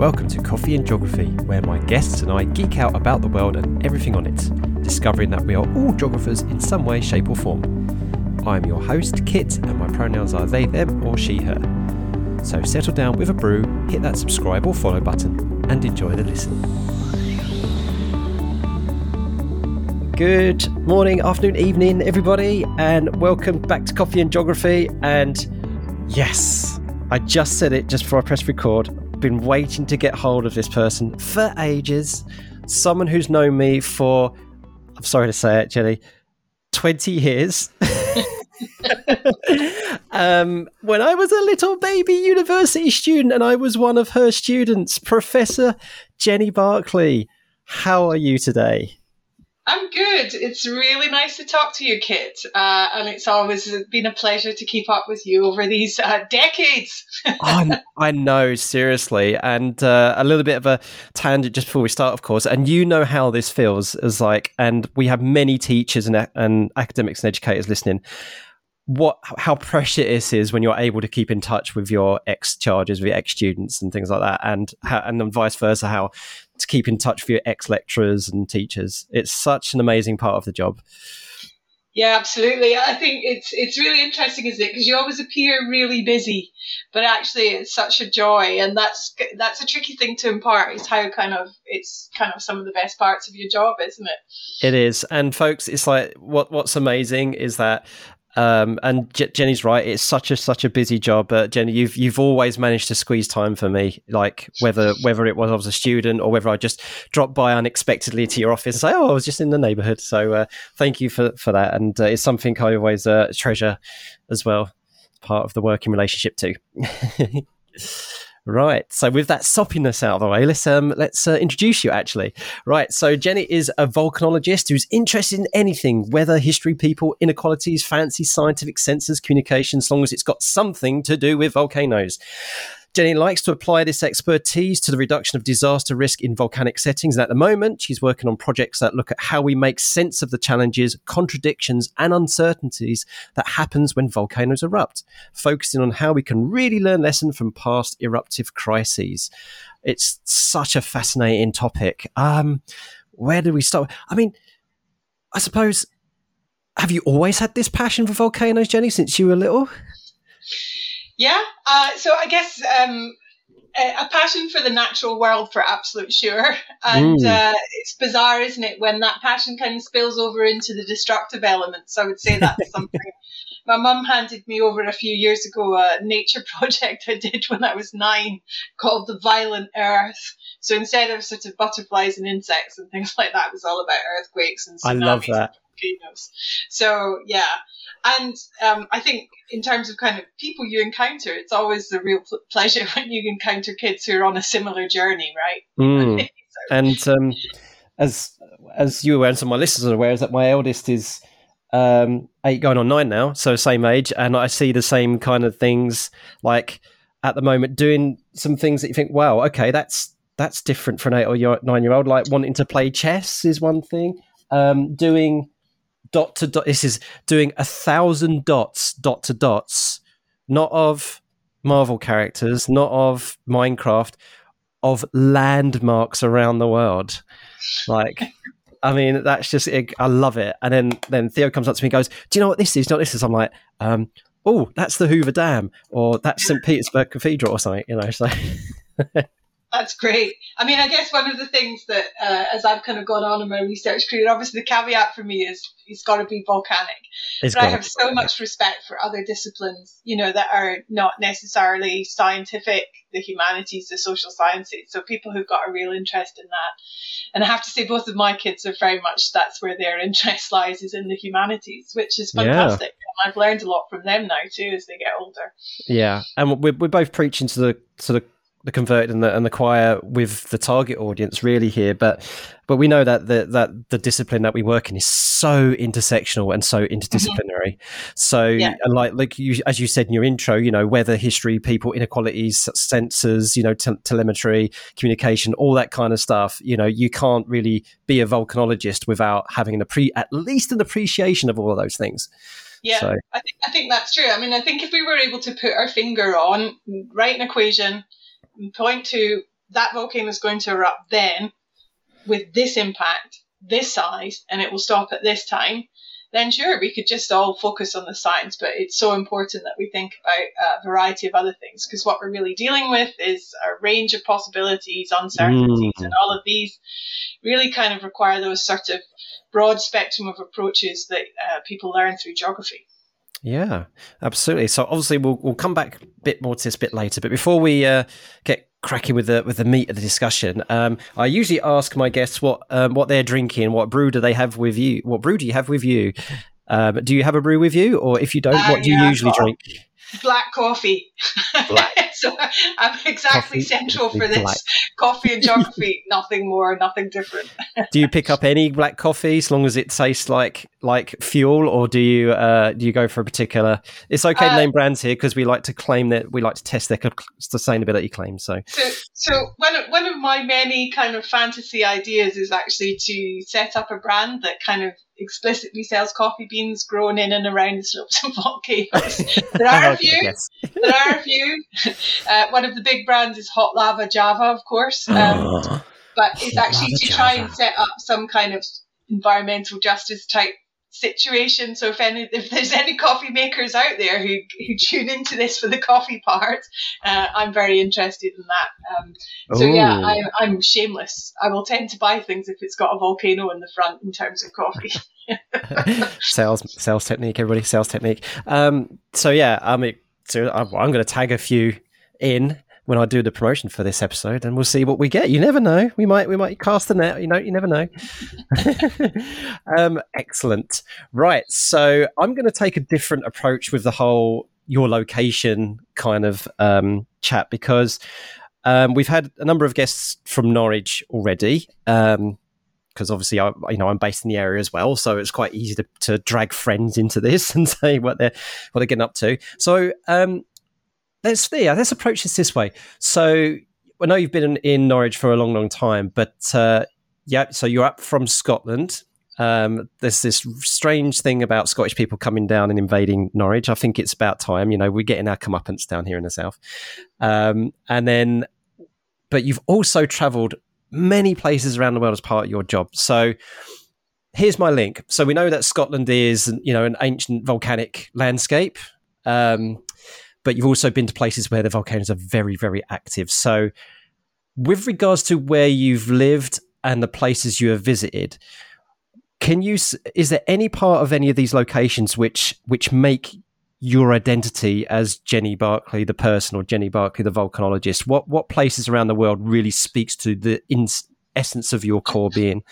Welcome to Coffee and Geography, where my guests and I geek out about the world and everything on it, discovering that we are all geographers in some way, shape, or form. I'm your host, Kit, and my pronouns are they, them, or she, her. So settle down with a brew, hit that subscribe or follow button, and enjoy the listen. Good morning, afternoon, evening, everybody, and welcome back to Coffee and Geography. And yes, I just said it just before I press record. Been waiting to get hold of this person for ages. Someone who's known me for, I'm sorry to say it, Jenny, 20 years. um, when I was a little baby university student and I was one of her students, Professor Jenny Barclay. How are you today? I'm good. It's really nice to talk to you, Kit. Uh, and it's always been a pleasure to keep up with you over these uh, decades. oh, I know, seriously. And uh, a little bit of a tangent just before we start, of course. And you know how this feels as like, and we have many teachers and, and academics and educators listening what how precious it is is when you're able to keep in touch with your ex charges with your ex students and things like that. And how, and then vice versa how to keep in touch with your ex lecturers and teachers. It's such an amazing part of the job. Yeah absolutely. I think it's it's really interesting isn't it? Because you always appear really busy but actually it's such a joy. And that's that's a tricky thing to impart is how kind of it's kind of some of the best parts of your job isn't it? It is. And folks it's like what what's amazing is that um, and J- Jenny's right; it's such a such a busy job. But Jenny, you've you've always managed to squeeze time for me. Like whether whether it was I was a student or whether I just dropped by unexpectedly to your office and say, "Oh, I was just in the neighbourhood." So uh, thank you for for that, and uh, it's something I always uh, treasure as well. Part of the working relationship too. Right. So with that soppiness out of the way, let's um let's uh, introduce you actually. Right. So Jenny is a volcanologist who's interested in anything, weather, history, people, inequalities, fancy, scientific sensors, communication, as long as it's got something to do with volcanoes. Jenny likes to apply this expertise to the reduction of disaster risk in volcanic settings. And at the moment, she's working on projects that look at how we make sense of the challenges, contradictions, and uncertainties that happens when volcanoes erupt, focusing on how we can really learn lessons from past eruptive crises. It's such a fascinating topic. Um, where do we start? I mean, I suppose, have you always had this passion for volcanoes, Jenny, since you were little? Yeah. Uh, so I guess um, a, passion for the natural world for absolute sure. And uh, it's bizarre, isn't it, when that passion kind of spills over into the destructive elements. I would say that's something. My mum handed me over a few years ago a nature project I did when I was nine called The Violent Earth. So instead of sort of butterflies and insects and things like that, it was all about earthquakes and tsunamis I love that. volcanoes. So yeah, and um, I think in terms of kind of people you encounter, it's always a real pl- pleasure when you encounter kids who are on a similar journey, right? Mm. so. And um, as as you and some of my listeners are aware, is that my eldest is um, eight going on nine now, so same age, and I see the same kind of things like at the moment doing some things that you think, wow, okay, that's that's different for an eight or nine year old. Like wanting to play chess is one thing. Um, doing dot to dot. This is doing a thousand dots, dot to dots, not of Marvel characters, not of Minecraft, of landmarks around the world. Like, I mean, that's just it. I love it. And then then Theo comes up to me and goes, "Do you know what this is? Not this is." I'm like, um, "Oh, that's the Hoover Dam, or that's St. Petersburg Cathedral, or something." You know, so. That's great. I mean, I guess one of the things that, uh, as I've kind of gone on in my research career, obviously the caveat for me is it's got to be volcanic. It's but I have so much respect for other disciplines, you know, that are not necessarily scientific, the humanities, the social sciences. So people who've got a real interest in that. And I have to say, both of my kids are very much that's where their interest lies is in the humanities, which is fantastic. Yeah. I've learned a lot from them now too as they get older. Yeah, and we're we're both preaching to the to the the converted and the, and the choir with the target audience really here but but we know that the that the discipline that we work in is so intersectional and so interdisciplinary mm-hmm. so yeah. and like like you as you said in your intro you know weather history people inequalities sensors you know te- telemetry communication all that kind of stuff you know you can't really be a volcanologist without having an appre- at least an appreciation of all of those things yeah, so. I think I think that's true. I mean, I think if we were able to put our finger on, write an equation, point to that volcano is going to erupt then with this impact, this size, and it will stop at this time, then sure, we could just all focus on the science. But it's so important that we think about a variety of other things because what we're really dealing with is a range of possibilities, uncertainties, mm. and all of these really kind of require those sort of broad spectrum of approaches that uh, people learn through geography. Yeah, absolutely. So obviously we'll we'll come back a bit more to this bit later. But before we uh, get cracking with the with the meat of the discussion, um, I usually ask my guests what um, what they're drinking, what brew do they have with you, what brew do you have with you. Um, do you have a brew with you, or if you don't, uh, what do yeah, you usually drink? black coffee. Black. So I'm exactly coffee central for this black. coffee and geography. nothing more, nothing different. do you pick up any black coffee as long as it tastes like like fuel, or do you uh, do you go for a particular? It's okay to uh, name brands here because we like to claim that we like to test their sustainability claims. So, so, so one of, one of my many kind of fantasy ideas is actually to set up a brand that kind of explicitly sells coffee beans grown in and around the slopes of volcanoes. there are a few. there are a few. Uh, one of the big brands is Hot Lava Java, of course. Um, oh, but it's actually to try and set up some kind of environmental justice type situation. So if any, if there's any coffee makers out there who, who tune into this for the coffee part, uh, I'm very interested in that. Um, so Ooh. yeah, I, I'm shameless. I will tend to buy things if it's got a volcano in the front in terms of coffee. sales sales technique, everybody sales technique. Um, so yeah, I mean, so I'm, I'm going to tag a few in when I do the promotion for this episode, and we'll see what we get. You never know. We might we might cast the net. You know, you never know. um, excellent. Right. So I'm going to take a different approach with the whole your location kind of um, chat because um, we've had a number of guests from Norwich already. Um, because obviously I, you know, I'm based in the area as well, so it's quite easy to, to drag friends into this and say what they're what they're getting up to. So, um, let's yeah, let's approach this this way. So I know you've been in, in Norwich for a long, long time, but uh, yeah, so you're up from Scotland. Um, there's this strange thing about Scottish people coming down and invading Norwich. I think it's about time. You know, we're getting our comeuppance down here in the south, um, and then, but you've also travelled many places around the world as part of your job. So here's my link. So we know that Scotland is, you know, an ancient volcanic landscape. Um, but you've also been to places where the volcanoes are very, very active. So, with regards to where you've lived and the places you have visited, can you is there any part of any of these locations which which make your identity as Jenny Barclay, the person, or Jenny Barclay, the volcanologist? What what places around the world really speaks to the in, essence of your core being?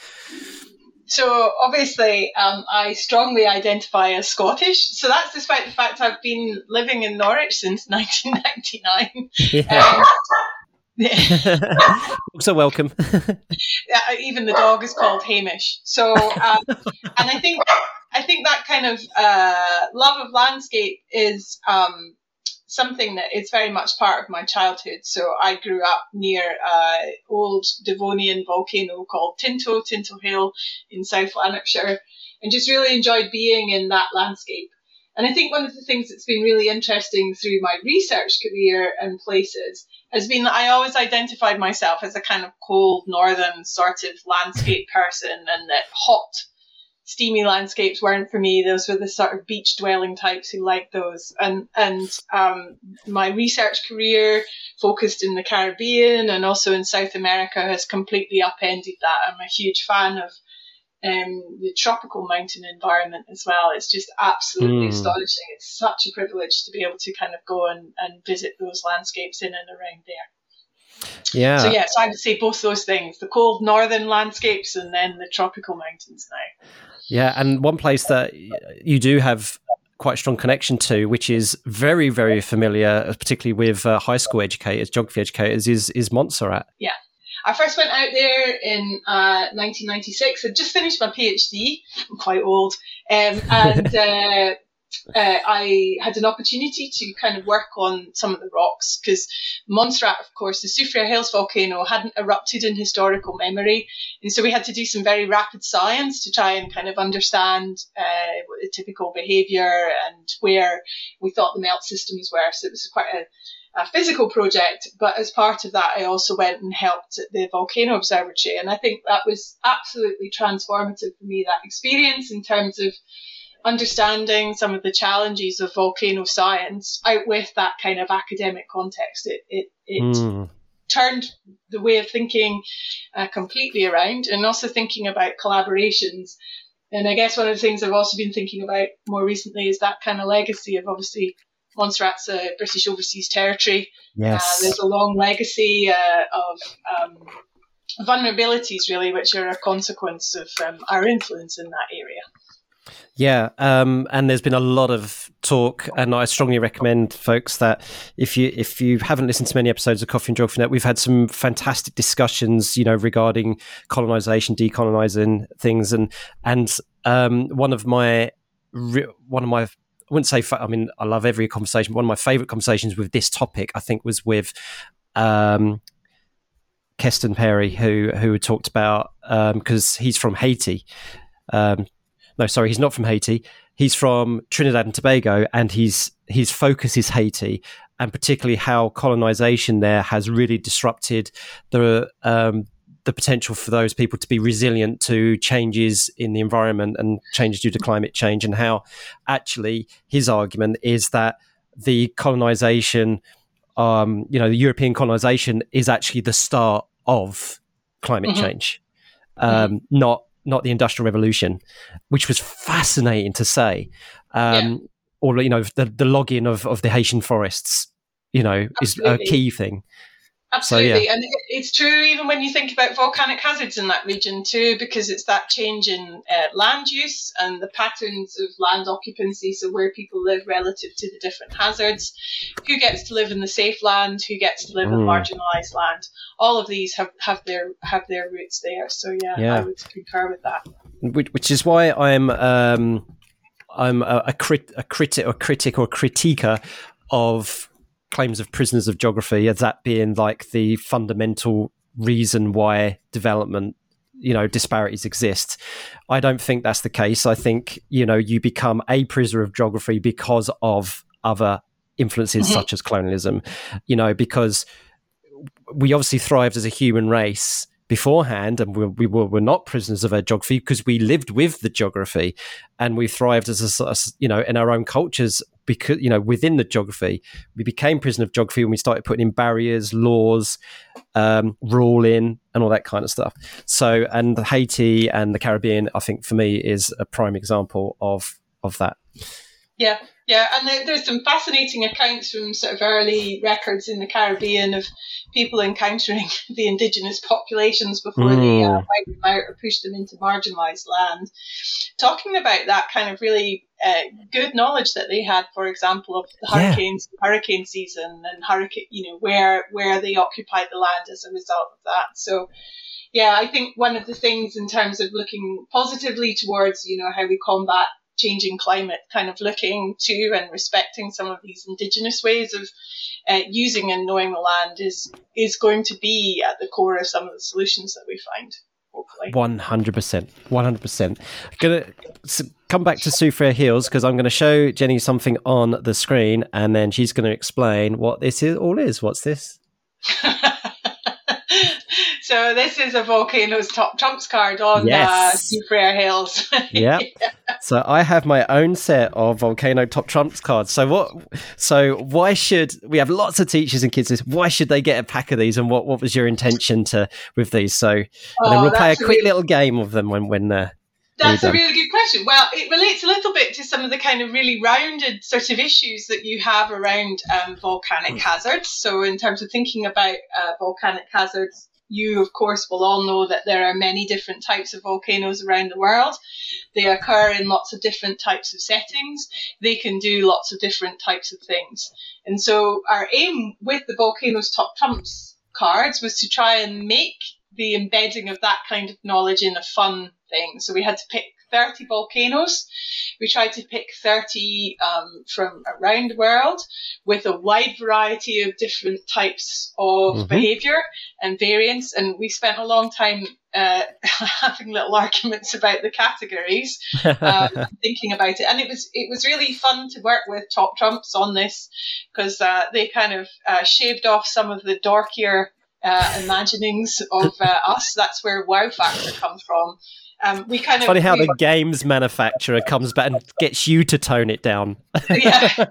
So obviously, um, I strongly identify as Scottish. So that's despite the fact I've been living in Norwich since 1999. Yeah. Um, so welcome. yeah, even the dog is called Hamish. So, um, and I think I think that kind of uh, love of landscape is um, something that is very much part of my childhood. So I grew up near an old Devonian volcano called Tinto, Tinto Hill in South Lanarkshire, and just really enjoyed being in that landscape. And I think one of the things that's been really interesting through my research career and places has been that I always identified myself as a kind of cold northern sort of landscape person and that hot steamy landscapes weren't for me. Those were the sort of beach dwelling types who liked those. And and um, my research career focused in the Caribbean and also in South America has completely upended that. I'm a huge fan of um, the tropical mountain environment as well. It's just absolutely mm. astonishing. It's such a privilege to be able to kind of go and, and visit those landscapes in and around there. Yeah. So yeah, so I would say both those things: the cold northern landscapes and then the tropical mountains now. Yeah, and one place that you do have quite a strong connection to, which is very, very familiar, particularly with uh, high school educators, geography educators, is is Montserrat. Yeah. I first went out there in uh, 1996. I'd just finished my PhD. I'm quite old. Um, and uh, uh, I had an opportunity to kind of work on some of the rocks because Montserrat, of course, the Soufriere Hills volcano hadn't erupted in historical memory. And so we had to do some very rapid science to try and kind of understand uh, the typical behaviour and where we thought the melt systems were. So it was quite a a physical project, but as part of that, I also went and helped at the Volcano Observatory. And I think that was absolutely transformative for me, that experience in terms of understanding some of the challenges of volcano science out with that kind of academic context. It, it, it mm. turned the way of thinking uh, completely around and also thinking about collaborations. And I guess one of the things I've also been thinking about more recently is that kind of legacy of obviously Montserrat's a British overseas territory. Yes. Uh, there's a long legacy uh, of um, vulnerabilities, really, which are a consequence of um, our influence in that area. Yeah, um, and there's been a lot of talk, and I strongly recommend folks that if you if you haven't listened to many episodes of Coffee and Geography Net, we've had some fantastic discussions, you know, regarding colonization, decolonizing things, and and um, one of my one of my I wouldn't say I mean I love every conversation. But one of my favorite conversations with this topic, I think, was with um, Keston Perry, who who talked about because um, he's from Haiti. Um, no, sorry, he's not from Haiti. He's from Trinidad and Tobago, and he's his focus is Haiti, and particularly how colonization there has really disrupted the um, the potential for those people to be resilient to changes in the environment and changes due to climate change, and how actually his argument is that the colonization, um, you know, the European colonization is actually the start of climate mm-hmm. change, um, mm-hmm. not not the Industrial Revolution, which was fascinating to say. Um, yeah. Or you know, the the logging of of the Haitian forests, you know, Absolutely. is a key thing. Absolutely, so, yeah. and it's true even when you think about volcanic hazards in that region too, because it's that change in uh, land use and the patterns of land occupancy, so where people live relative to the different hazards, who gets to live in the safe land, who gets to live mm. in marginalised land. All of these have, have their have their roots there. So yeah, yeah. I would concur with that. Which, which is why I'm um, I'm a, a, crit, a critic or critic or critiquer of claims of prisoners of geography as that being like the fundamental reason why development you know disparities exist i don't think that's the case i think you know you become a prisoner of geography because of other influences mm-hmm. such as colonialism you know because we obviously thrived as a human race beforehand and we, we were, were not prisoners of our geography because we lived with the geography and we thrived as a, you know in our own cultures because you know within the geography we became prison of geography when we started putting in barriers laws um, ruling and all that kind of stuff. So and haiti and the caribbean i think for me is a prime example of of that. Yeah yeah, and there's some fascinating accounts from sort of early records in the Caribbean of people encountering the indigenous populations before mm. they uh, wiped them out or pushed them into marginalised land. Talking about that kind of really uh, good knowledge that they had, for example, of the hurricanes, yeah. hurricane season, and hurricane, you know, where where they occupied the land as a result of that. So yeah, I think one of the things in terms of looking positively towards, you know, how we combat changing climate, kind of looking to and respecting some of these indigenous ways of uh, using and knowing the land is is going to be at the core of some of the solutions that we find. One hundred percent, one hundred percent. Gonna come back to Soufriere Hills because I'm going to show Jenny something on the screen, and then she's going to explain what this is all is. What's this? So this is a volcano's top trumps card on uh, yes. uh, Prayer Hills. yeah. So I have my own set of volcano top trumps cards. So what? So why should we have lots of teachers and kids? Why should they get a pack of these? And what what was your intention to with these? So oh, then we'll play a quick really, little game of them when when. Uh, that's a really good question. Well, it relates a little bit to some of the kind of really rounded sort of issues that you have around um, volcanic mm. hazards. So, in terms of thinking about uh, volcanic hazards, you, of course, will all know that there are many different types of volcanoes around the world. They occur in lots of different types of settings. They can do lots of different types of things. And so, our aim with the Volcanoes Top Trumps cards was to try and make the embedding of that kind of knowledge in a fun thing. So, we had to pick 30 volcanoes. We tried to pick 30 um, from around the world with a wide variety of different types of mm-hmm. behavior and variants. And we spent a long time uh, having little arguments about the categories, um, thinking about it, and it was it was really fun to work with Top Trumps on this because uh, they kind of uh, shaved off some of the dorkier uh, imaginings of uh, us. That's where wow factor comes from. Um, we kind it's of funny how we, the games manufacturer comes back and gets you to tone it down. yeah, yeah,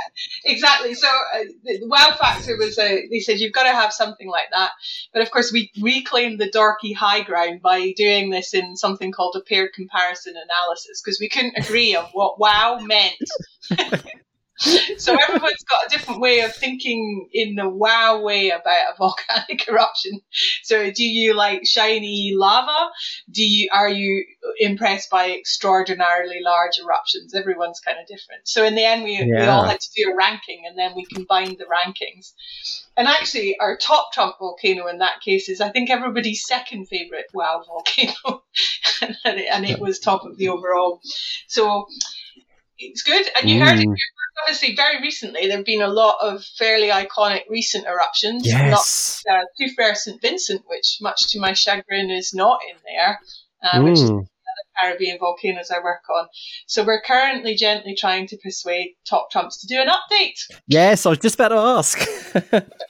exactly. So uh, the wow factor was uh, they said you've got to have something like that, but of course we reclaimed the dorky high ground by doing this in something called a paired comparison analysis because we couldn't agree on what wow meant. so everyone's got a different way of thinking in the wow way about a volcanic eruption. So do you like shiny lava? Do you are you impressed by extraordinarily large eruptions? Everyone's kind of different. So in the end, we, yeah. we all had to do a ranking, and then we combined the rankings. And actually, our top Trump volcano in that case is, I think, everybody's second favorite wow volcano, and, it, and it was top of the overall. So it's good. And you heard it hmm. Obviously very recently there have been a lot of fairly iconic recent eruptions. Yes. Not, uh, Two St Vincent, which much to my chagrin is not in there, uh, mm. which is the Caribbean volcanoes I work on. So we're currently gently trying to persuade Top Trumps to do an update. Yes, I was just about to ask.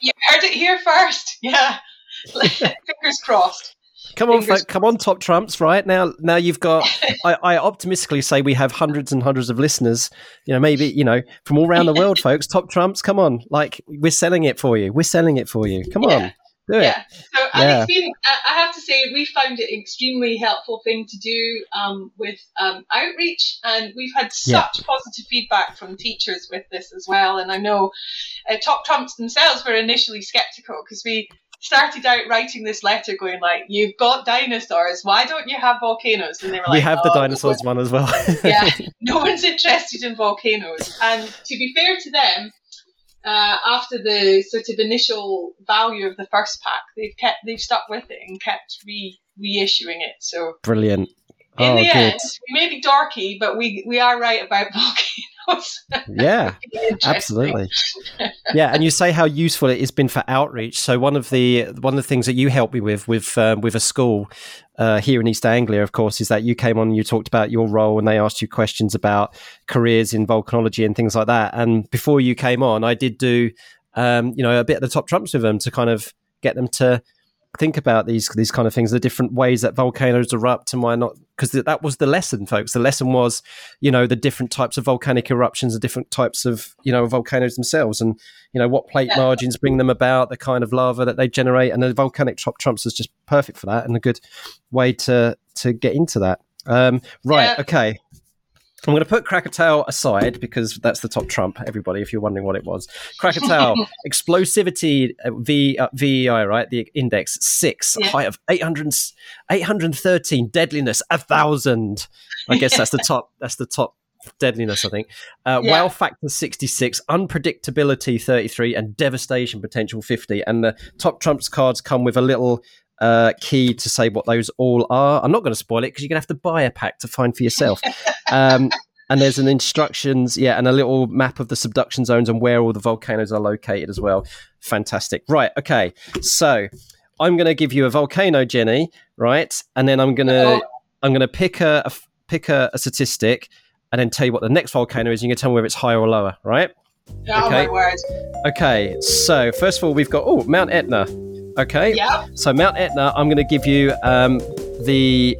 you heard it here first. Yeah. Fingers crossed. Come on, folk, come on, top trumps! Right now, now you've got. I, I, optimistically say we have hundreds and hundreds of listeners. You know, maybe you know from all around the world, folks. Top trumps, come on! Like we're selling it for you. We're selling it for you. Come yeah. on, do it. Yeah. So, yeah. been. I have to say, we found it an extremely helpful thing to do um, with um, outreach, and we've had such yeah. positive feedback from teachers with this as well. And I know uh, top trumps themselves were initially skeptical because we started out writing this letter going like, "You've got dinosaurs. Why don't you have volcanoes?" And they were like, "We have oh, the dinosaurs one as well." yeah, no one's interested in volcanoes. And to be fair to them, uh, after the sort of initial value of the first pack, they've kept they've stuck with it and kept re reissuing it. So brilliant. In oh, the good. end, we may be dorky, but we we are right about volcanoes yeah, absolutely. Yeah, and you say how useful it has been for outreach. So one of the one of the things that you helped me with with um, with a school uh, here in East Anglia, of course, is that you came on and you talked about your role, and they asked you questions about careers in volcanology and things like that. And before you came on, I did do um, you know a bit of the top trumps with them to kind of get them to think about these these kind of things, the different ways that volcanoes erupt and why not. Because that was the lesson, folks. The lesson was, you know, the different types of volcanic eruptions, the different types of you know volcanoes themselves, and you know what plate yeah. margins bring them about, the kind of lava that they generate, and the volcanic top trumps is just perfect for that and a good way to to get into that. Um, right, yeah. okay. I'm going to put Krakatoa aside because that's the top trump, everybody, if you're wondering what it was. Krakatoa, explosivity, uh, v, uh, VEI, right? The index, six, yeah. height of 800, 813, deadliness, a 1,000. I guess that's the top, that's the top deadliness, I think. Uh, yeah. Wow factor 66, unpredictability 33, and devastation potential 50. And the top trumps cards come with a little uh, key to say what those all are. I'm not going to spoil it because you're going to have to buy a pack to find for yourself. Um, and there's an instructions, yeah, and a little map of the subduction zones and where all the volcanoes are located as well. Fantastic. Right. Okay. So I'm going to give you a volcano, Jenny. Right, and then I'm going to I'm going to pick a, a pick a, a, statistic, and then tell you what the next volcano is. And you can tell me whether it's higher or lower. Right. Oh okay. my word. Okay. So first of all, we've got oh Mount Etna. Okay. Yeah. So Mount Etna, I'm going to give you um, the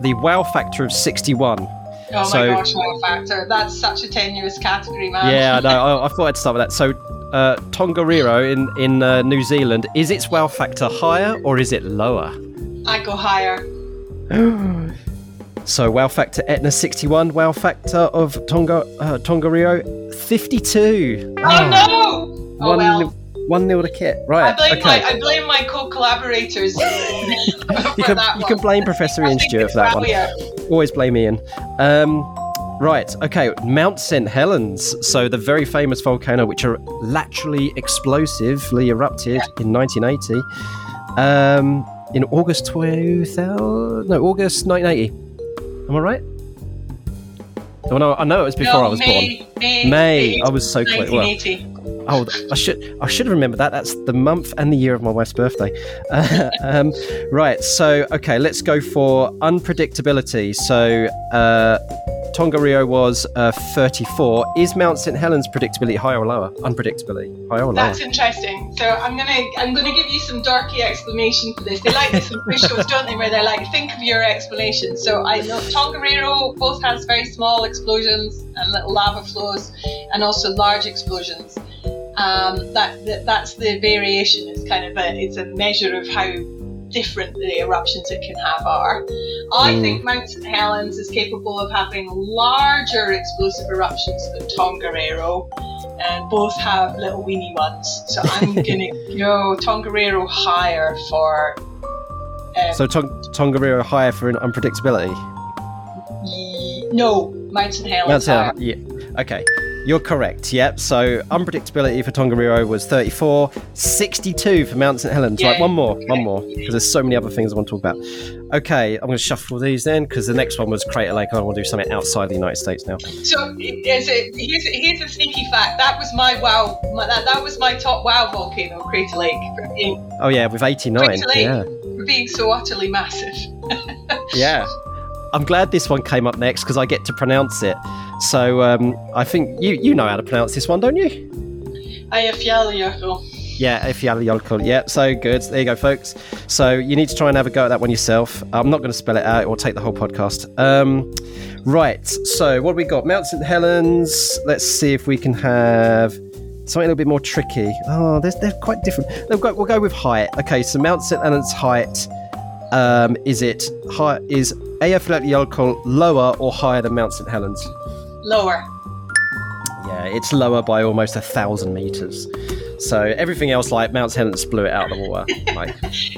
the wow factor of 61. Oh so, my gosh, wow factor. That's such a tenuous category, man. Yeah, no, I, I thought I'd start with that. So, uh, Tongariro in, in uh, New Zealand, is its wow factor higher or is it lower? I go higher. so, wow factor Etna 61, wow factor of Tonga, uh, Tongariro 52. Oh, oh no! Oh, well. One nil to Kit. Right. I blame okay. my I blame my co-collaborators. you can you can blame Professor Ian Stewart for that one. Always blame Ian. Um, right. Okay. Mount St Helens. So the very famous volcano, which are laterally explosively erupted yeah. in 1980. Um, in August 2000, no, August 1980. Am I right? Oh no, I know it was before no, I was May, born. May, May. I was so close. Oh, I should I should have remembered that. That's the month and the year of my wife's birthday. Uh, um, right. So okay, let's go for unpredictability. So uh, Tongariro was uh, 34. Is Mount St Helens predictability higher or lower? Unpredictability higher or lower? That's interesting. So I'm gonna I'm gonna give you some dorky explanation for this. They like this in shows, don't they? Where they're like, think of your explanation. So I know Tongariro both has very small explosions and little lava flows, and also large explosions. Um, that, that that's the variation. It's kind of a it's a measure of how different the eruptions it can have are. I mm. think Mount St Helens is capable of having larger explosive eruptions than Tongariro, and both have little weeny ones. So I'm going to go Tongariro higher for. Um, so Tong- Tongariro higher for an unpredictability? Y- no, Mount St Helens. Mount yeah. Okay. You're correct. Yep. So unpredictability for Tongariro was 34, 62 for Mount St Helens. Yeah. Right, one more, one more, because there's so many other things I want to talk about. Okay, I'm going to shuffle these then, because the next one was Crater Lake. I want to do something outside the United States now. So here's a, here's a, here's a sneaky fact. That was my wow. My, that, that was my top wow volcano, Crater Lake. Being, oh yeah, with 89. Crater Lake yeah. For being so utterly massive. yeah. I'm glad this one came up next because I get to pronounce it. So um, I think you you know how to pronounce this one, don't you? Eyjafjallajökull. Yeah, Eyjafjallajökull. Yeah, so good. There you go, folks. So you need to try and have a go at that one yourself. I'm not going to spell it out; it will take the whole podcast. Um, right. So what have we got? Mount St Helens. Let's see if we can have something a little bit more tricky. Oh, they're, they're quite different. We'll go, we'll go with height. Okay, so Mount St Helens height. Um, is it high? Is Eyjafjallajökull lower or higher than Mount St Helens? Lower. Yeah, it's lower by almost a thousand meters. So everything else, like Mount Helens, blew it out of the water. Like,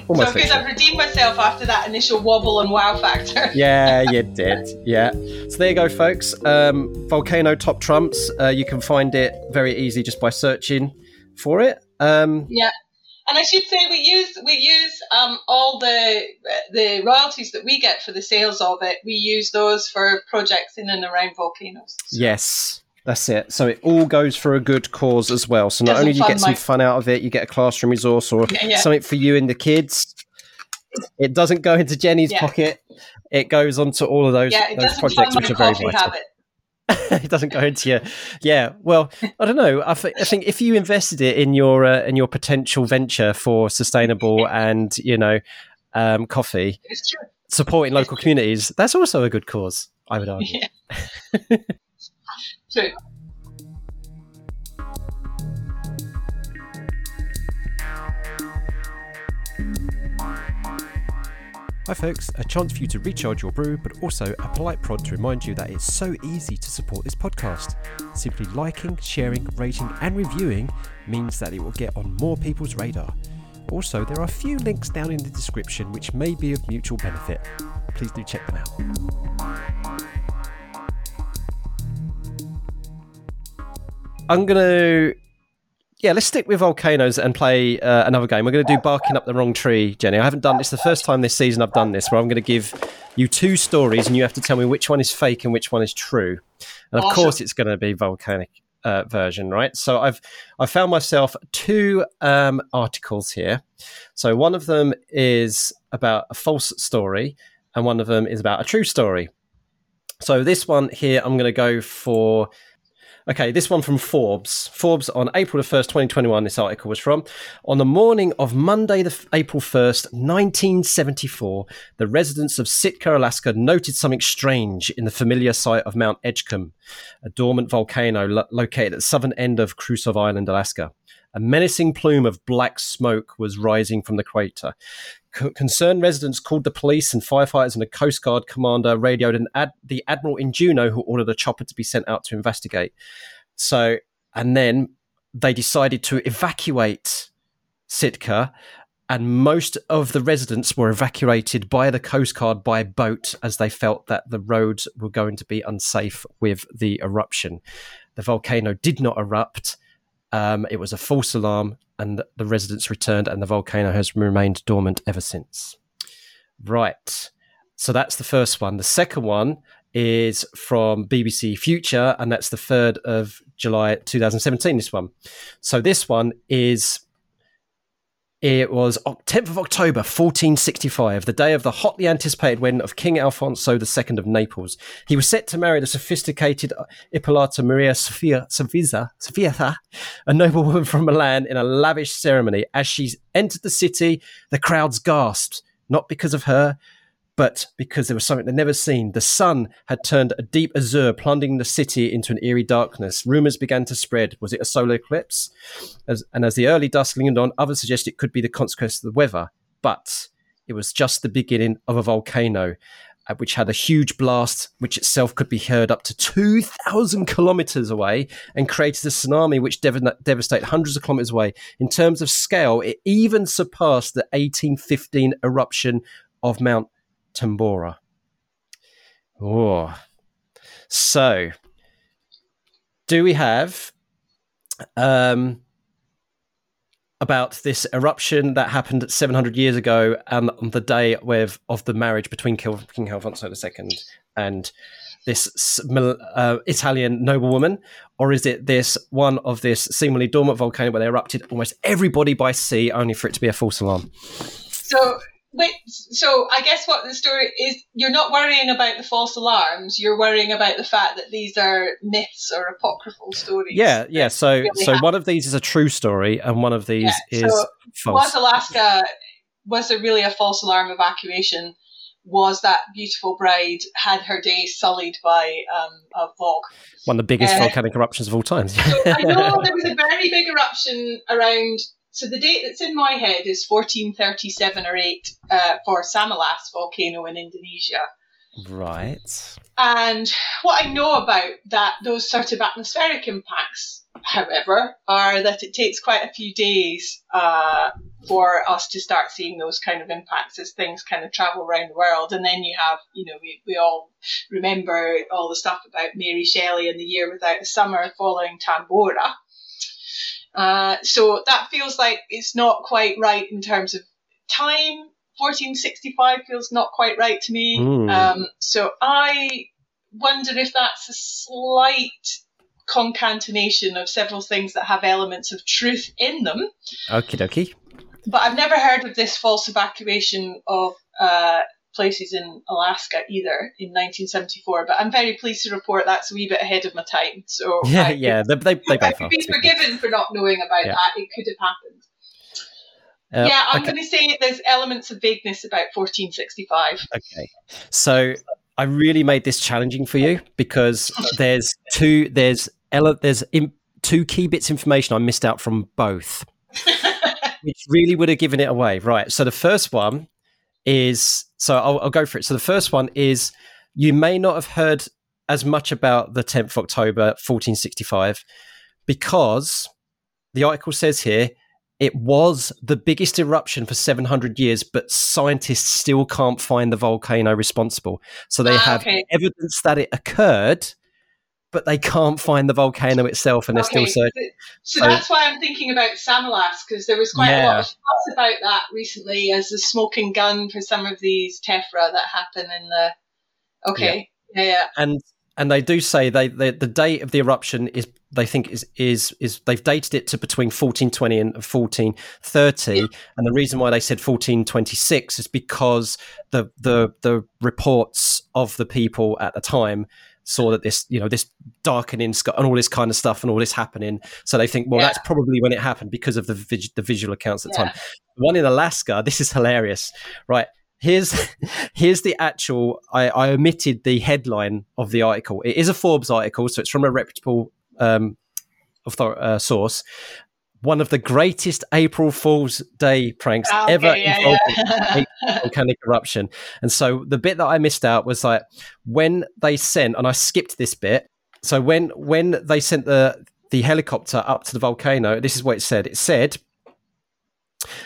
almost so because I've redeemed myself after that initial wobble and wow factor. yeah, you did. Yeah. So there you go, folks. Um, Volcano top trumps. Uh, you can find it very easy just by searching for it. Um, yeah. And I should say we use we use um, all the the royalties that we get for the sales of it. We use those for projects in and around volcanoes. So. Yes, that's it. So it all goes for a good cause as well. So not only do you get some fun out of it, you get a classroom resource or yeah, yeah. something for you and the kids. It doesn't go into Jenny's yeah. pocket. It goes onto all of those, those projects which are very vital. Habit. it doesn't go into your yeah well i don't know. I, th- I think if you invested it in your uh, in your potential venture for sustainable and you know um, coffee supporting local communities that's also a good cause i would argue. Yeah. true Hi, folks. A chance for you to recharge your brew, but also a polite prod to remind you that it's so easy to support this podcast. Simply liking, sharing, rating, and reviewing means that it will get on more people's radar. Also, there are a few links down in the description which may be of mutual benefit. Please do check them out. I'm going to yeah, let's stick with volcanoes and play uh, another game. We're going to do barking up the wrong tree, Jenny. I haven't done this the first time this season. I've done this, where I'm going to give you two stories, and you have to tell me which one is fake and which one is true. And of awesome. course, it's going to be volcanic uh, version, right? So I've I found myself two um, articles here. So one of them is about a false story, and one of them is about a true story. So this one here, I'm going to go for Okay, this one from Forbes. Forbes on April the 1st, 2021, this article was from. On the morning of Monday, the f- April 1st, 1974, the residents of Sitka, Alaska noted something strange in the familiar site of Mount Edgecumbe, a dormant volcano lo- located at the southern end of Kruzof Island, Alaska. A menacing plume of black smoke was rising from the crater concerned residents called the police and firefighters and a Coast Guard commander radioed an ad- the admiral in Juneau, who ordered a chopper to be sent out to investigate. So, and then they decided to evacuate Sitka, and most of the residents were evacuated by the Coast Guard by boat as they felt that the roads were going to be unsafe with the eruption. The volcano did not erupt. Um, it was a false alarm and the residents returned, and the volcano has remained dormant ever since. Right. So that's the first one. The second one is from BBC Future, and that's the 3rd of July 2017. This one. So this one is. It was 10th of October 1465, the day of the hotly anticipated wedding of King Alfonso II of Naples. He was set to marry the sophisticated uh, Ippolita Maria Sofia Sofia, a noblewoman from Milan, in a lavish ceremony. As she entered the city, the crowds gasped, not because of her, but because there was something they'd never seen. The sun had turned a deep azure, plunging the city into an eerie darkness. Rumors began to spread. Was it a solar eclipse? As, and as the early dusk lingered on, others suggested it could be the consequence of the weather. But it was just the beginning of a volcano, uh, which had a huge blast, which itself could be heard up to 2,000 kilometers away and created a tsunami which dev- devastated hundreds of kilometers away. In terms of scale, it even surpassed the 1815 eruption of Mount Tambora. Oh, so do we have um, about this eruption that happened 700 years ago and on the day of the marriage between King Alfonso II and this uh, Italian noblewoman, or is it this one of this seemingly dormant volcano where they erupted almost everybody by sea, only for it to be a false alarm? So Wait, so I guess what the story is, you're not worrying about the false alarms. You're worrying about the fact that these are myths or apocryphal stories. Yeah, yeah. So, really so happen. one of these is a true story, and one of these yeah, is so false. Was Alaska was there really a false alarm evacuation? Was that beautiful bride had her day sullied by um, a fog? One of the biggest uh, volcanic eruptions of all time. so I know there was a very big eruption around so the date that's in my head is 1437 or 8 uh, for Samalas volcano in Indonesia. Right. And what I know about that those sort of atmospheric impacts, however, are that it takes quite a few days uh, for us to start seeing those kind of impacts as things kind of travel around the world. And then you have, you know, we, we all remember all the stuff about Mary Shelley and the year without a summer following Tambora. Uh, so that feels like it's not quite right in terms of time. 1465 feels not quite right to me. Mm. Um, so I wonder if that's a slight concatenation of several things that have elements of truth in them. Okie dokie. But I've never heard of this false evacuation of uh, places in Alaska either in 1974. But I'm very pleased to report that's a wee bit ahead of my time. So yeah, yeah, they, they, they I could be forgiven for not knowing about yeah. that. It could have happened. Uh, yeah, I'm okay. going to say there's elements of vagueness about 1465. Okay, so I really made this challenging for you because there's two there's there's in, two key bits of information I missed out from both, which really would have given it away. Right. So the first one is so I'll, I'll, go for it. So the first one is you may not have heard as much about the 10th of October 1465 because the article says here it was the biggest eruption for 700 years, but scientists still can't find the volcano responsible. So they ah, have okay. evidence that it occurred, but they can't find the volcano itself, and they're okay. still searching. So, so, that's why I'm thinking about Samalas because there was quite yeah. a lot of fuss about that recently as a smoking gun for some of these tephra that happen in the. Okay, yeah, yeah, yeah. and and they do say they, they the date of the eruption is they think is is is they've dated it to between 1420 and 1430 yeah. and the reason why they said 1426 is because the the the reports of the people at the time saw that this, you know, this darkening sky and all this kind of stuff and all this happening. So they think, well, yeah. that's probably when it happened because of the vis- the visual accounts at the yeah. time. The one in Alaska, this is hilarious, right? Here's here's the actual. I, I omitted the headline of the article. It is a Forbes article, so it's from a reputable um, author- uh, source one of the greatest April Fool's Day pranks okay, ever yeah, involving yeah. volcanic eruption. And so the bit that I missed out was like when they sent, and I skipped this bit. So when when they sent the the helicopter up to the volcano, this is what it said. It said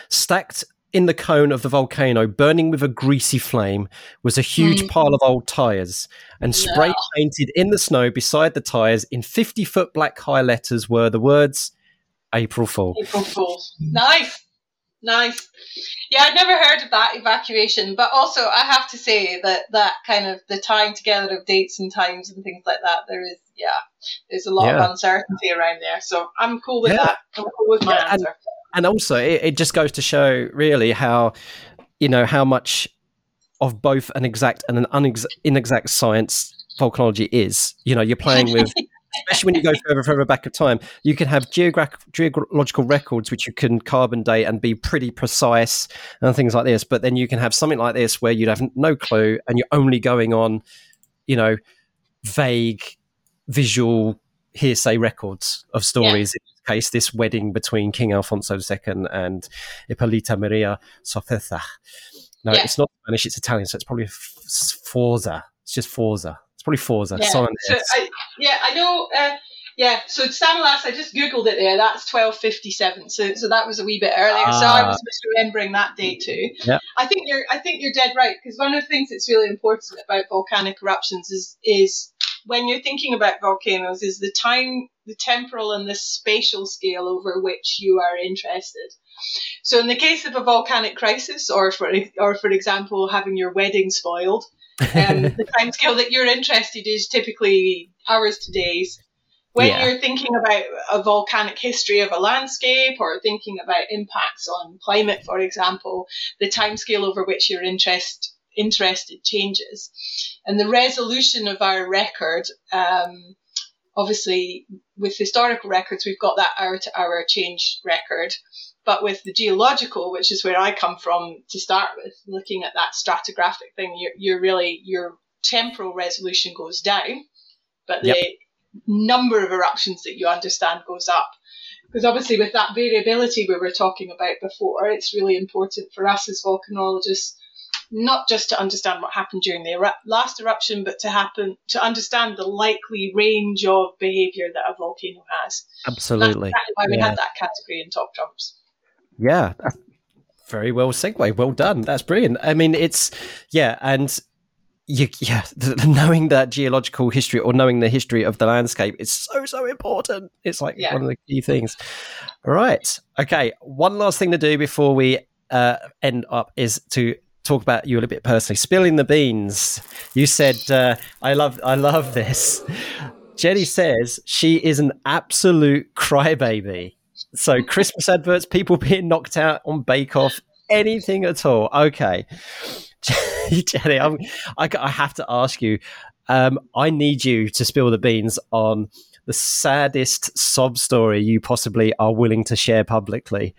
stacked in the cone of the volcano, burning with a greasy flame, was a huge mm. pile of old tires. And spray no. painted in the snow beside the tires in 50 foot black high letters were the words April Fool. April Fool. Nice. Nice. Yeah, I'd never heard of that evacuation, but also I have to say that that kind of the tying together of dates and times and things like that, there is, yeah, there's a lot yeah. of uncertainty around there. So I'm cool with yeah. that. I'm cool with my yeah, answer. And, and also, it, it just goes to show really how, you know, how much of both an exact and an unex- inexact science volcanology is. You know, you're playing with especially when you go further further back of time you can have geogra- geological records which you can carbon date and be pretty precise and things like this but then you can have something like this where you'd have no clue and you're only going on you know vague visual hearsay records of stories yeah. in this case this wedding between king alfonso ii and ippolita maria sofia no yeah. it's not spanish it's italian so it's probably forza it's just forza it's probably Forza. Yeah, so I, yeah, I know. Uh, yeah, so Samalas, I just googled it there. That's twelve fifty seven. So so that was a wee bit earlier. So I was misremembering that date too. Yeah. I think you're I think you're dead right because one of the things that's really important about volcanic eruptions is is when you're thinking about volcanoes is the time, the temporal and the spatial scale over which you are interested. So in the case of a volcanic crisis, or for or for example having your wedding spoiled, um, the time scale that you're interested is typically hours to days. When yeah. you're thinking about a volcanic history of a landscape or thinking about impacts on climate, for example, the time scale over which you're interest, interested changes. And the resolution of our record, um, obviously, with historical records, we've got that hour to hour change record. But with the geological, which is where I come from to start with, looking at that stratigraphic thing, you're, you're really, your temporal resolution goes down, but the yep. number of eruptions that you understand goes up. Because obviously, with that variability we were talking about before, it's really important for us as volcanologists not just to understand what happened during the eru- last eruption, but to happen to understand the likely range of behaviour that a volcano has. Absolutely. That's exactly why we yeah. had that category in top trumps. Yeah, very well segue. Well done. That's brilliant. I mean, it's yeah, and you, yeah, knowing that geological history or knowing the history of the landscape is so so important. It's like yeah. one of the key things. Right. Okay. One last thing to do before we uh, end up is to talk about you a little bit personally. Spilling the beans. You said uh, I love I love this. Jenni says she is an absolute crybaby. So Christmas adverts, people being knocked out on Bake Off, anything at all. Okay, Jenni, I'm, I, I have to ask you. Um, I need you to spill the beans on the saddest sob story you possibly are willing to share publicly.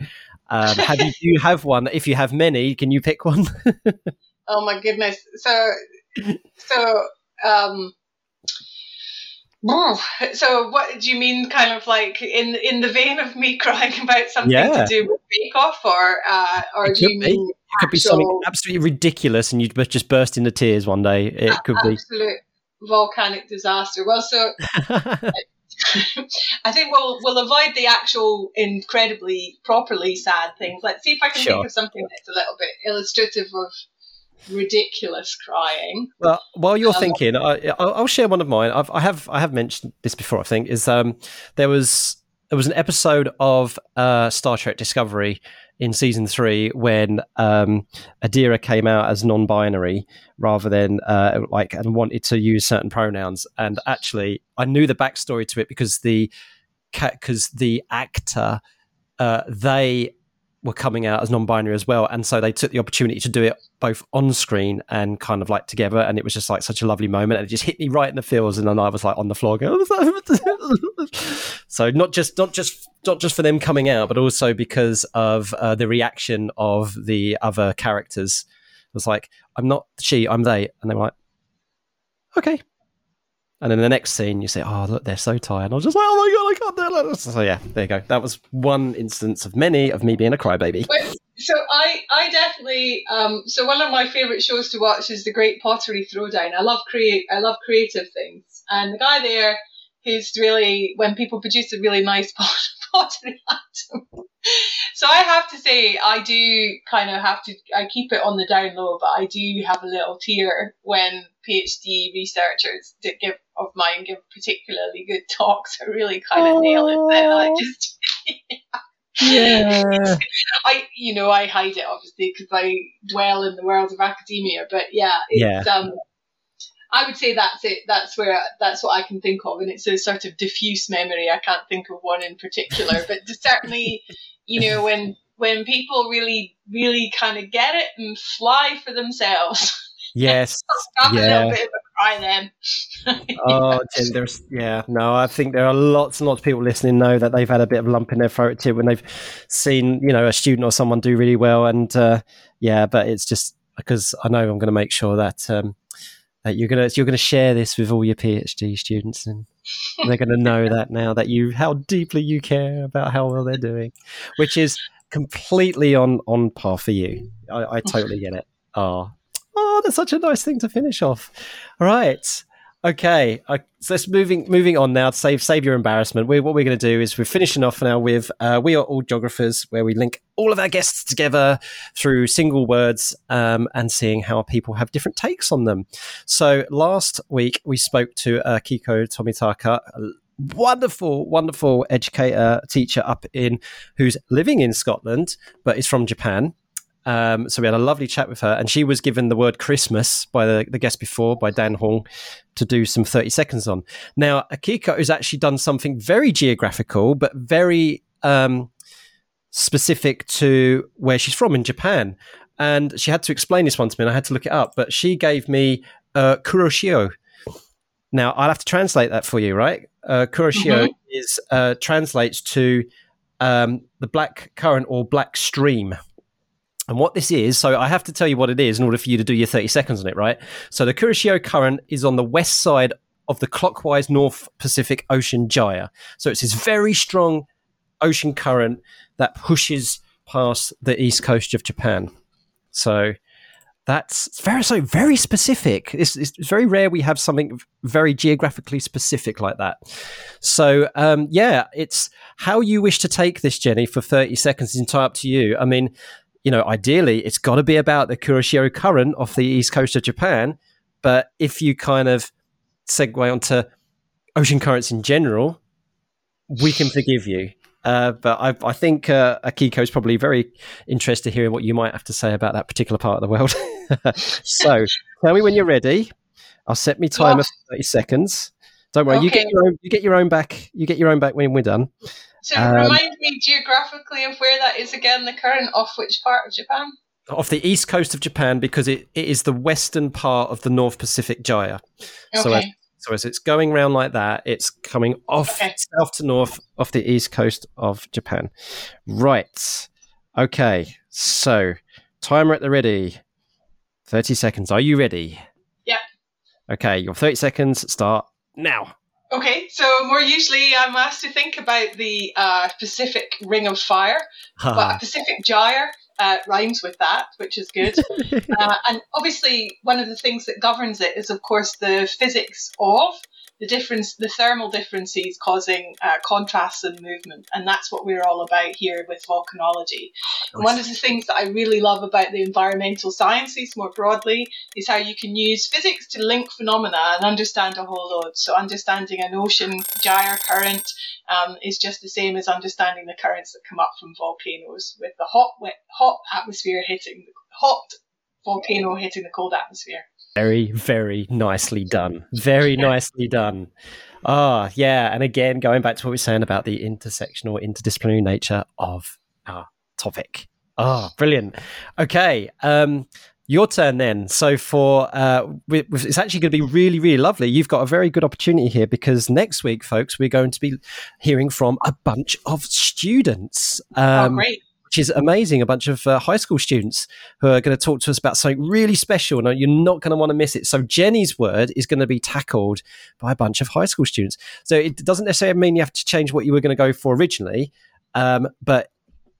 Um, have you, you have one? If you have many, can you pick one? oh my goodness! So, so um, so what do you mean kind of like in in the vein of me crying about something yeah. to do with Bake Off or uh, or it do you mean it could be something absolutely ridiculous and you'd just burst into tears one day. It could be. absolute volcanic disaster. Well so I think we'll we'll avoid the actual incredibly properly sad things. Let's see if I can sure. think of something that's a little bit illustrative of ridiculous crying. Well, while you're um, thinking, I, will share one of mine. I've, I have I have mentioned this before. I think is um, there was there was an episode of uh, Star Trek Discovery in season three when um, Adira came out as non-binary rather than uh, like and wanted to use certain pronouns. And actually, I knew the backstory to it because the because the actor uh, they were coming out as non-binary as well. And so they took the opportunity to do it both on screen and kind of like together. And it was just like such a lovely moment. And it just hit me right in the feels. And then i was like on the floor going so not just not just not just for them coming out but also because of uh, the reaction of the other characters. It was like i'm not she i'm they. And they were like okay and then the next scene, you say, "Oh, look, they're so tired." And I was just like, "Oh my god, I can't do it." So yeah, there you go. That was one instance of many of me being a crybaby. So I, I definitely. Um, so one of my favorite shows to watch is The Great Pottery Throwdown. I love create. I love creative things, and the guy there, who's really when people produce a really nice so I have to say, I do kind of have to. I keep it on the down low, but I do have a little tear when PhD researchers that give of mine give particularly good talks. I really kind of nail it. Then I just Yeah. I, you know, I hide it obviously because I dwell in the world of academia. But yeah, it's, Yeah. um, I would say that's it. That's where that's what I can think of, and it's a sort of diffuse memory. I can't think of one in particular, but certainly, you know, when when people really, really kind of get it and fly for themselves, Yes. Yeah. little bit of a cry then. Oh, Jen, there's yeah. No, I think there are lots and lots of people listening know that they've had a bit of a lump in their throat too when they've seen you know a student or someone do really well, and uh, yeah. But it's just because I know I'm going to make sure that um, that you're gonna you're gonna share this with all your PhD students, and they're going to know that now that you how deeply you care about how well they're doing, which is completely on on par for you. I, I totally get it. Oh, oh, that's such a nice thing to finish off. All right. Okay, uh, so let's moving moving on now. To save save your embarrassment. We, what we're going to do is we're finishing off now with uh, we are all geographers, where we link all of our guests together through single words um, and seeing how people have different takes on them. So last week we spoke to uh, Kiko Tomitaka, a wonderful, wonderful educator teacher up in who's living in Scotland but is from Japan. Um, so we had a lovely chat with her, and she was given the word Christmas by the, the guest before, by Dan Hong, to do some 30 seconds on. Now, Akiko has actually done something very geographical, but very um, specific to where she's from in Japan. And she had to explain this one to me, and I had to look it up. But she gave me uh, Kuroshio. Now, I'll have to translate that for you, right? Uh, Kuroshio Mhm. is uh, translates to um, the black current or black stream. And what this is, so I have to tell you what it is in order for you to do your 30 seconds on it, right? So the Kuroshio current is on the west side of the clockwise North Pacific Ocean gyre. So it's this very strong ocean current that pushes past the east coast of Japan. So that's very so very specific. It's, it's very rare we have something very geographically specific like that. So um, yeah, it's how you wish to take this, Jenni, for thirty seconds is entirely up to you. I mean, you know, ideally it's got to be about the Kuroshio current off the east coast of Japan. But if you kind of segue onto ocean currents in general, we can forgive you. Uh, but I, I think uh, Akiko is probably very interested to hear what you might have to say about that particular part of the world. so tell me when you're ready. I'll set me timer for 30 seconds. Don't worry, you get your own. You get your own back. You get your own back when we're done. So Um, remind me geographically of where that is again, the current off which part of Japan? Off the east coast of Japan, because it, it is the western part of the North Pacific Gyre. So Okay. So as it's going around like that, it's coming off Okay. south to north off the east coast of Japan. Right. Okay. So timer at the ready. 30 seconds. Are you ready? Yeah. Okay, your 30 seconds start now. Okay, so more usually I'm asked to think about the uh, Pacific Ring of Fire, but a Pacific Gyre uh, rhymes with that, which is good. uh, and obviously, one of the things that governs it is, of course, the physics of the difference, the thermal differences causing uh, contrasts and movement, and that's what we're all about here with volcanology. And one of the things that I really love about the environmental sciences more broadly is how you can use physics to link phenomena and understand a whole load. So understanding an ocean gyre current um, is just the same as understanding the currents that come up from volcanoes, with the hot, wet, hot atmosphere hitting the hot volcano hitting the cold atmosphere. Very, very nicely done. Very nicely done. Ah, yeah. And again, going back to what we are saying about the intersectional, interdisciplinary nature of our topic. Ah, brilliant. Okay. Um, your turn then. So for uh, it's actually going to be really, really lovely. You've got a very good opportunity here because next week, folks, we're going to be hearing from a bunch of students. Um, oh, great. Which is amazing. A bunch of uh, high school students who are going to talk to us about something really special. and you're not going to want to miss it. So Jenni's word is going to be tackled by a bunch of high school students. So it doesn't necessarily mean you have to change what you were going to go for originally, um, but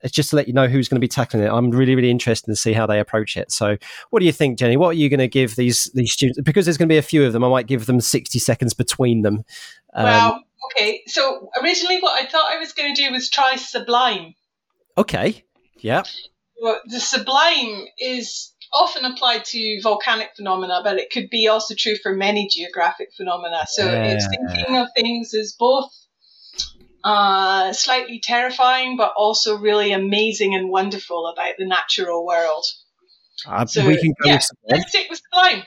it's just to let you know who's going to be tackling it. I'm really, really interested to see how they approach it. So, what do you think, Jenni? What are you going to give these these students? Because there's going to be a few of them, I might give them 60 seconds between them. Um, well, okay. So originally, what I thought I was going to do was try sublime. Okay, yeah, Well, the sublime is often applied to volcanic phenomena, but it could be also true for many geographic phenomena. So it's thinking of things as both uh, slightly terrifying, but also really amazing and wonderful about the natural world. Uh, so, we can go yeah, let's stick with Sublime.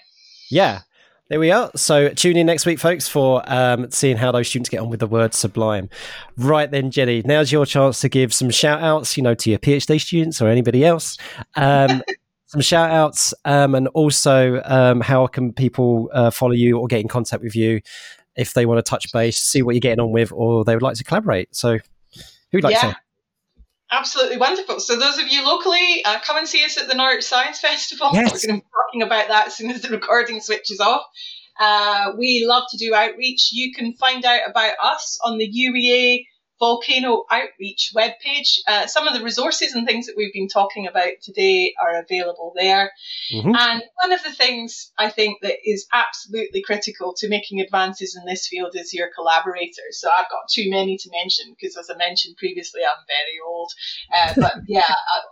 Yeah, there we are. So tune in next week, folks, for um, seeing how those students get on with the word sublime. Right then, Jenni, now's your chance to give some shout outs, you know, to your PhD students or anybody else. Um, some shout outs um, and also um, how can people uh, follow you or get in contact with you if they want to touch base, see what you're getting on with, or they would like to collaborate. So who'd like yeah. to Absolutely wonderful. So, those of you locally, uh, come and see us at the Norwich Science Festival. Yes. We're going to talking about that as soon as the recording switches off. Uh, we love to do outreach. You can find out about us on the UEA Volcano Outreach webpage. Uh, some of the resources and things that we've been talking about today are available there. Mm-hmm. And one of the things I think that is absolutely critical to making advances in this field is your collaborators. So I've got too many to mention because, as I mentioned previously, I'm very old. Uh, but yeah,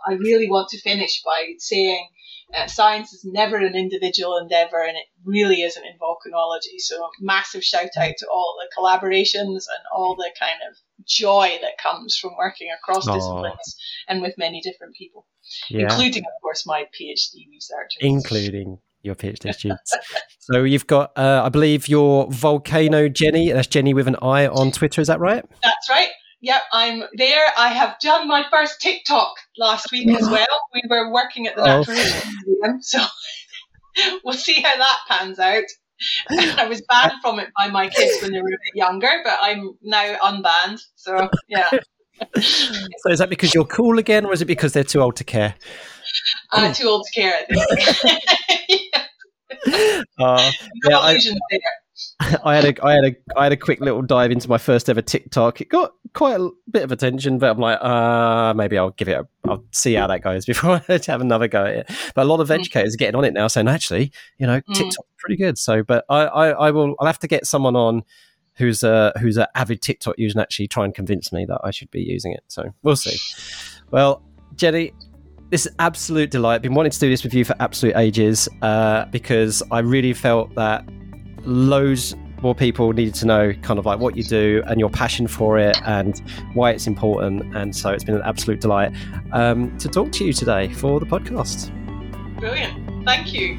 I, I really want to finish by saying uh, science is never an individual endeavor and it really isn't in volcanology. So, massive shout out to all the collaborations and all the kind of joy that comes from working across Aww. disciplines and with many different people, yeah. including, of course, my PhD researchers. Including your PhD students. so you've got, uh, I believe, your Volcano Jenni. That's Jenni with an I on Twitter. Is that right? That's right. Yep, I'm there. I have done my first TikTok last week as well. We were working at the oh. Natural Museum, so we'll see how that pans out. I was banned from it by my kids when they were a bit younger, but I'm now unbanned. So yeah. so is that because you're cool again, or is it because they're too old to care? Uh, too old to care. I think. yeah. Uh, yeah, I, I had a I had a I had a quick little dive into my first ever TikTok. It got quite a bit of attention, but I'm like, uh, maybe I'll give it. A, I'll see how that goes before I have another go at it. But a lot of mm. educators are getting on it now, saying actually, you know, mm. TikTok's pretty good. So, but I, I, I will. I'll have to get someone on who's a who's an avid TikTok user and actually try and convince me that I should be using it. So we'll see. Well, Jenni, this is absolute delight. Been wanting to do this with you for absolute ages uh, because I really felt that loads more people needed to know kind of like what you do and your passion for it and why it's important. And so it's been an absolute delight um, to talk to you today for the podcast. Brilliant. Thank you.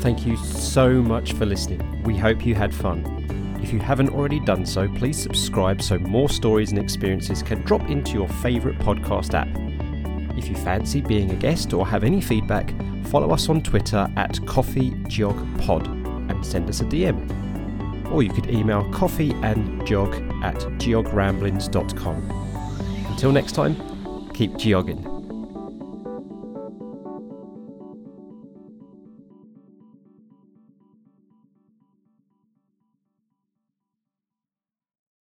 Thank you so much for listening. We hope you had fun. If you haven't already done so, please subscribe so more stories and experiences can drop into your favourite podcast app. If you fancy being a guest or have any feedback, follow us on Twitter at coffeegeogpod and send us a DM. Or you could email coffeeandgeog at geogramblings.com. Until next time, keep geogging.